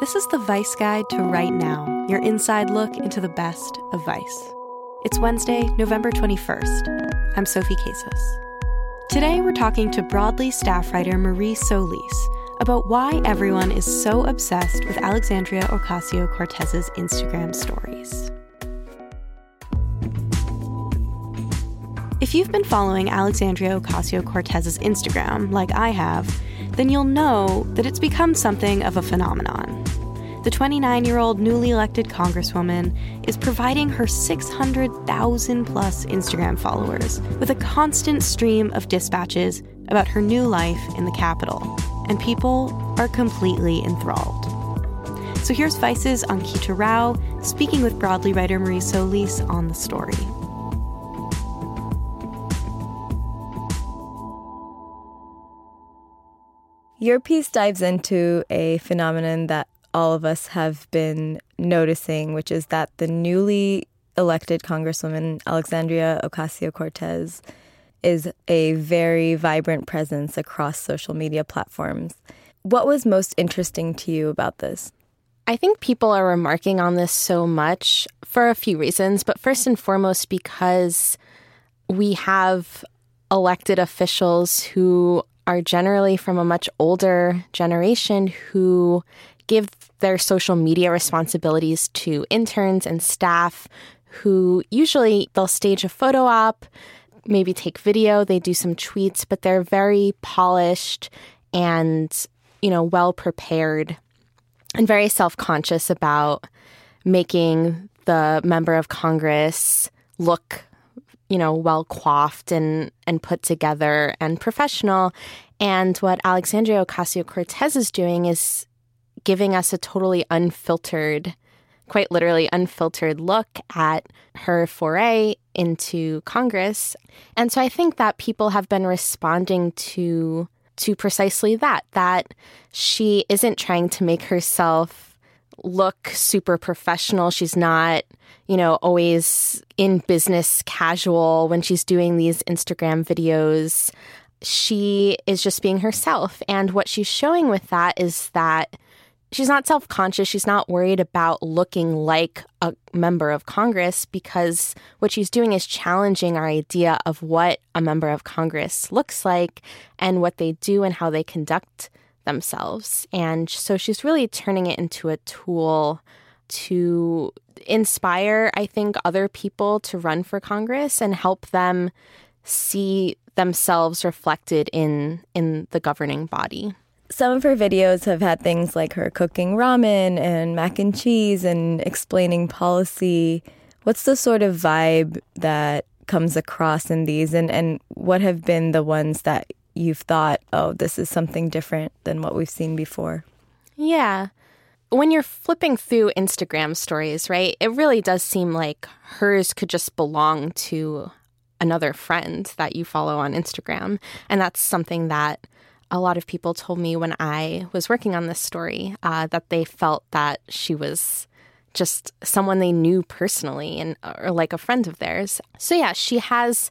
This is the Vice Guide to Right Now, your inside look into the best of Vice. It's Wednesday, November 21st. I'm Sophie Casas. Today, we're talking to Broadly staff writer Marie Solis about why everyone is so obsessed with Alexandria Ocasio Cortez's Instagram stories. If you've been following Alexandria Ocasio Cortez's Instagram, like I have, then you'll know that it's become something of a phenomenon. The 29 year old newly elected Congresswoman is providing her 600,000 plus Instagram followers with a constant stream of dispatches about her new life in the Capitol, and people are completely enthralled. So here's Vice's on Ankita Rao speaking with Broadly writer Marie Solis on the story. Your piece dives into a phenomenon that all of us have been noticing, which is that the newly elected Congresswoman Alexandria Ocasio Cortez is a very vibrant presence across social media platforms. What was most interesting to you about this? I think people are remarking on this so much for a few reasons, but first and foremost, because we have elected officials who are generally from a much older generation who give their social media responsibilities to interns and staff who usually they'll stage a photo op, maybe take video, they do some tweets, but they're very polished and, you know, well prepared and very self-conscious about making the member of Congress look you know, well coiffed and and put together and professional. And what Alexandria Ocasio Cortez is doing is giving us a totally unfiltered, quite literally unfiltered look at her foray into Congress. And so I think that people have been responding to to precisely that that she isn't trying to make herself look super professional. She's not, you know, always in business casual when she's doing these Instagram videos. She is just being herself. And what she's showing with that is that she's not self conscious. She's not worried about looking like a member of Congress because what she's doing is challenging our idea of what a member of Congress looks like and what they do and how they conduct themselves. And so she's really turning it into a tool to inspire, I think, other people to run for Congress and help them see themselves reflected in in the governing body some of her videos have had things like her cooking ramen and mac and cheese and explaining policy. What's the sort of vibe that comes across in these and, and what have been the ones that you've thought, oh, this is something different than what we've seen before? Yeah. When you're flipping through Instagram stories, right, it really does seem like hers could just belong to another friend that you follow on Instagram. And that's something that a lot of people told me when I was working on this story uh, that they felt that she was just someone they knew personally and or like a friend of theirs. So yeah, she has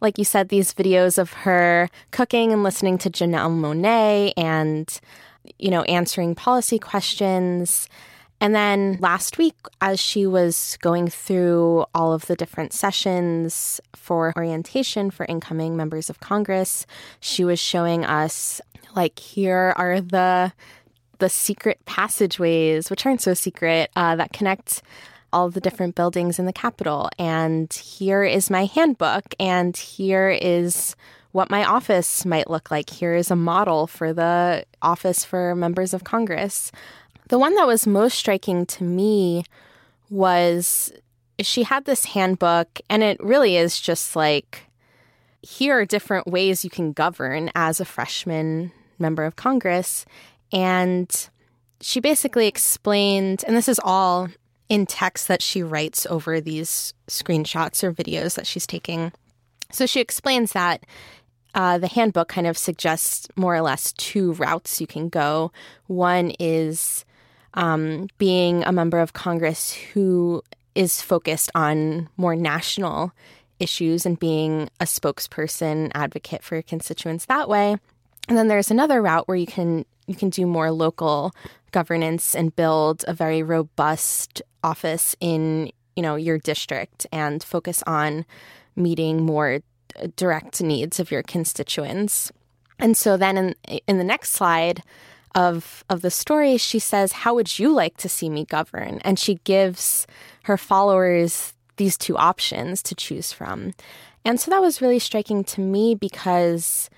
like you said these videos of her cooking and listening to Janelle Monáe and you know answering policy questions. And then last week, as she was going through all of the different sessions for orientation for incoming members of Congress, she was showing us like here are the the secret passageways, which aren't so secret, uh, that connect all the different buildings in the Capitol. And here is my handbook, and here is what my office might look like. Here is a model for the office for members of Congress. The one that was most striking to me was she had this handbook, and it really is just like here are different ways you can govern as a freshman member of Congress. And she basically explained, and this is all in text that she writes over these screenshots or videos that she's taking. So she explains that uh, the handbook kind of suggests more or less two routes you can go. One is um, being a member of Congress who is focused on more national issues and being a spokesperson, advocate for your constituents that way. And then there's another route where you can you can do more local governance and build a very robust office in you know your district and focus on meeting more direct needs of your constituents. And so then in in the next slide of of the story she says how would you like to see me govern and she gives her followers these two options to choose from. And so that was really striking to me because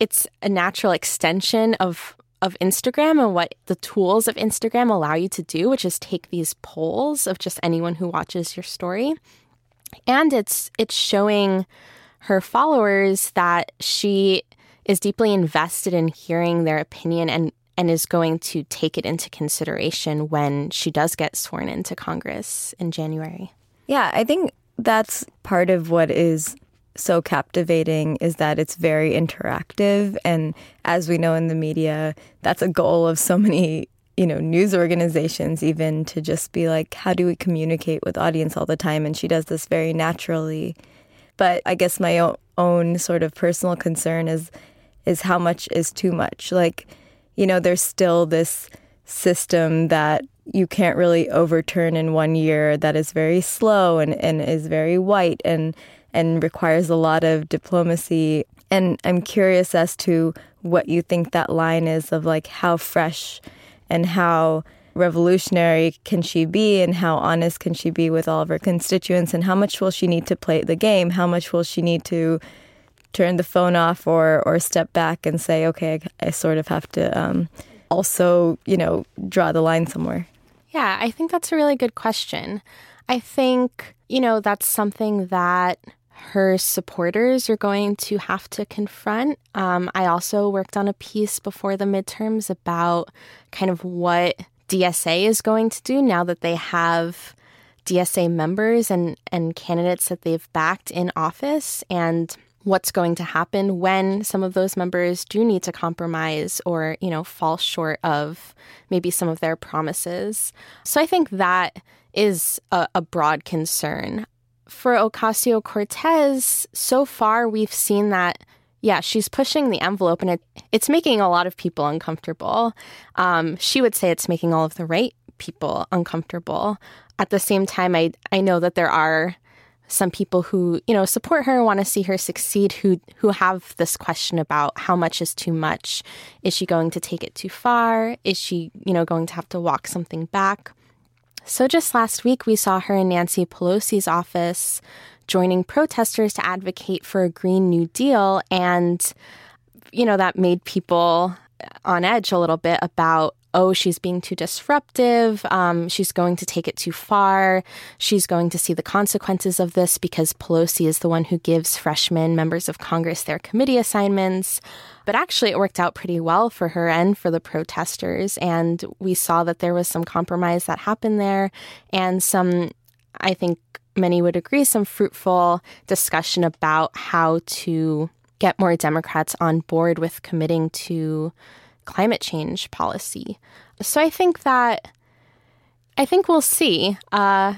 it's a natural extension of of Instagram and what the tools of Instagram allow you to do, which is take these polls of just anyone who watches your story. And it's it's showing her followers that she is deeply invested in hearing their opinion and and is going to take it into consideration when she does get sworn into Congress in January. Yeah, I think that's part of what is so captivating is that it's very interactive. And as we know in the media that's a goal of so many you know news organizations even to just be like how do we communicate with audience all the time? And she does this very naturally. But i guess my own, sort of personal concern is is how much is too much. Like you know there's still this system that you can't really overturn in one year that is very slow and, and is very white and and requires a lot of diplomacy. And I'm curious as to what you think that line is of like how fresh and how revolutionary can she be and how honest can she be with all of her constituents and how much will she need to play the game? How much will she need to turn the phone off or or step back and say, okay, I, sort of have to um, also, you know, draw the line somewhere? Yeah, I think that's a really good question. I think, you know, that's something that her supporters are going to have to confront. Um, I also worked on a piece before the midterms about kind of what DSA is going to do now that they have DSA members and, and candidates that they've backed in office and what's going to happen when some of those members do need to compromise or, you know, fall short of maybe some of their promises. So I think that is a, a broad concern. For Ocasio Cortez, so far we've seen that yeah, she's pushing the envelope and it, it's making a lot of people uncomfortable. Um, she would say it's making all of the right people uncomfortable. At the same time, I, I know that there are some people who you know support her want to see her succeed who who have this question about how much is too much. Is she going to take it too far? Is she you know going to have to walk something back? So just last week we saw her in Nancy Pelosi's office joining protesters to advocate for a green new deal and you know that made people on edge a little bit about oh, she's being too disruptive. Um, she's going to take it too far. She's going to see the consequences of this because Pelosi is the one who gives freshmen members of Congress their committee assignments. But actually, it worked out pretty well for her and for the protesters. And we saw that there was some compromise that happened there and some, I think many would agree, some fruitful discussion about how to get more Democrats on board with committing to climate change policy. So I think that I think we'll see. Uh,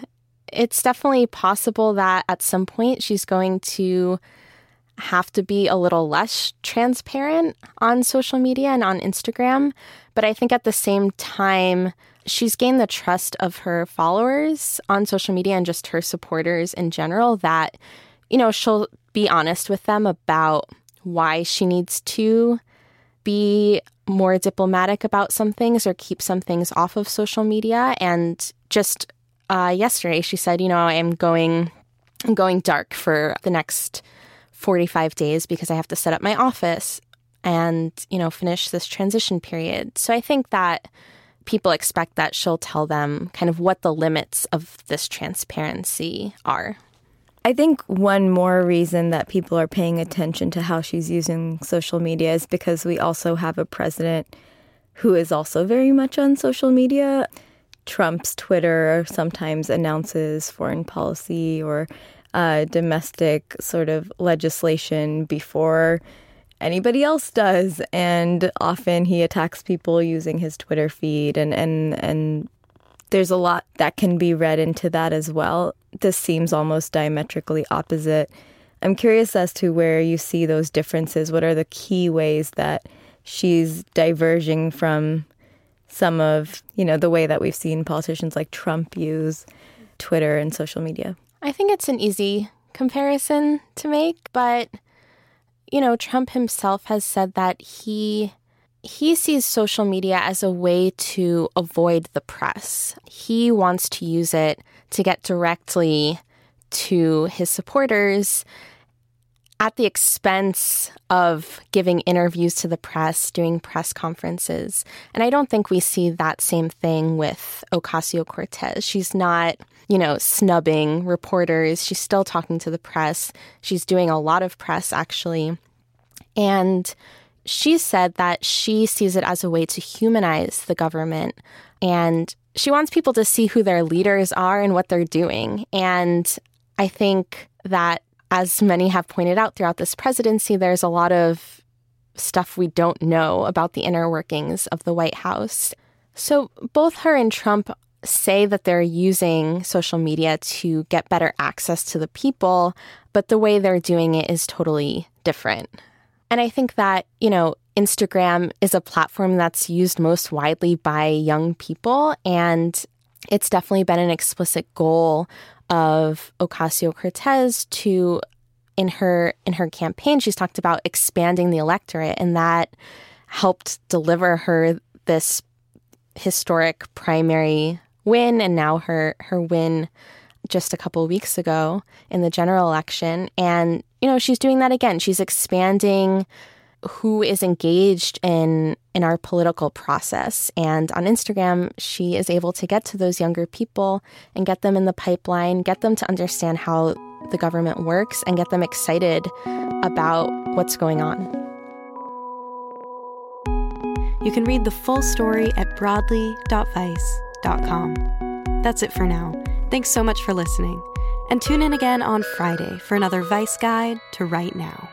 it's definitely possible that at some point she's going to have to be a little less transparent on social media and on Instagram. But I think at the same time, she's gained the trust of her followers on social media and just her supporters in general that, you know, she'll be honest with them about why she needs to be more diplomatic about some things or keep some things off of social media. And just uh, yesterday, she said, you know, I'm going, I'm going dark for the next 45 days because I have to set up my office and, you know, finish this transition period. So I think that people expect that she'll tell them kind of what the limits of this transparency are. I think one more reason that people are paying attention to how she's using social media is because we also have a president who is also very much on social media. Trump's Twitter sometimes announces foreign policy or uh, domestic sort of legislation before anybody else does, and often he attacks people using his Twitter feed, and and and there's a lot that can be read into that as well. This seems almost diametrically opposite. I'm curious as to where you see those differences. What are the key ways that she's diverging from some of, you know, the way that we've seen politicians like Trump use Twitter and social media. I think it's an easy comparison to make, but you know, Trump himself has said that he he sees social media as a way to avoid the press. He wants to use it to get directly to his supporters at the expense of giving interviews to the press, doing press conferences. And I don't think we see that same thing with Ocasio Cortez. She's not, you know, snubbing reporters. She's still talking to the press. She's doing a lot of press, actually. And she said that she sees it as a way to humanize the government and she wants people to see who their leaders are and what they're doing. And I think that, as many have pointed out throughout this presidency, there's a lot of stuff we don't know about the inner workings of the White House. So both her and Trump say that they're using social media to get better access to the people, but the way they're doing it is totally different. And I think that, you know, Instagram is a platform that's used most widely by young people. And it's definitely been an explicit goal of Ocasio Cortez to in her in her campaign she's talked about expanding the electorate and that helped deliver her this historic primary win and now her her win just a couple weeks ago in the general election. And, you know, she's doing that again. She's expanding who is engaged in in our political process and on Instagram she is able to get to those younger people and get them in the pipeline get them to understand how the government works and get them excited about what's going on you can read the full story at broadly.vice.com that's it for now Thanks so much for listening. And tune in again on Friday for another Vice Guide to Right Now.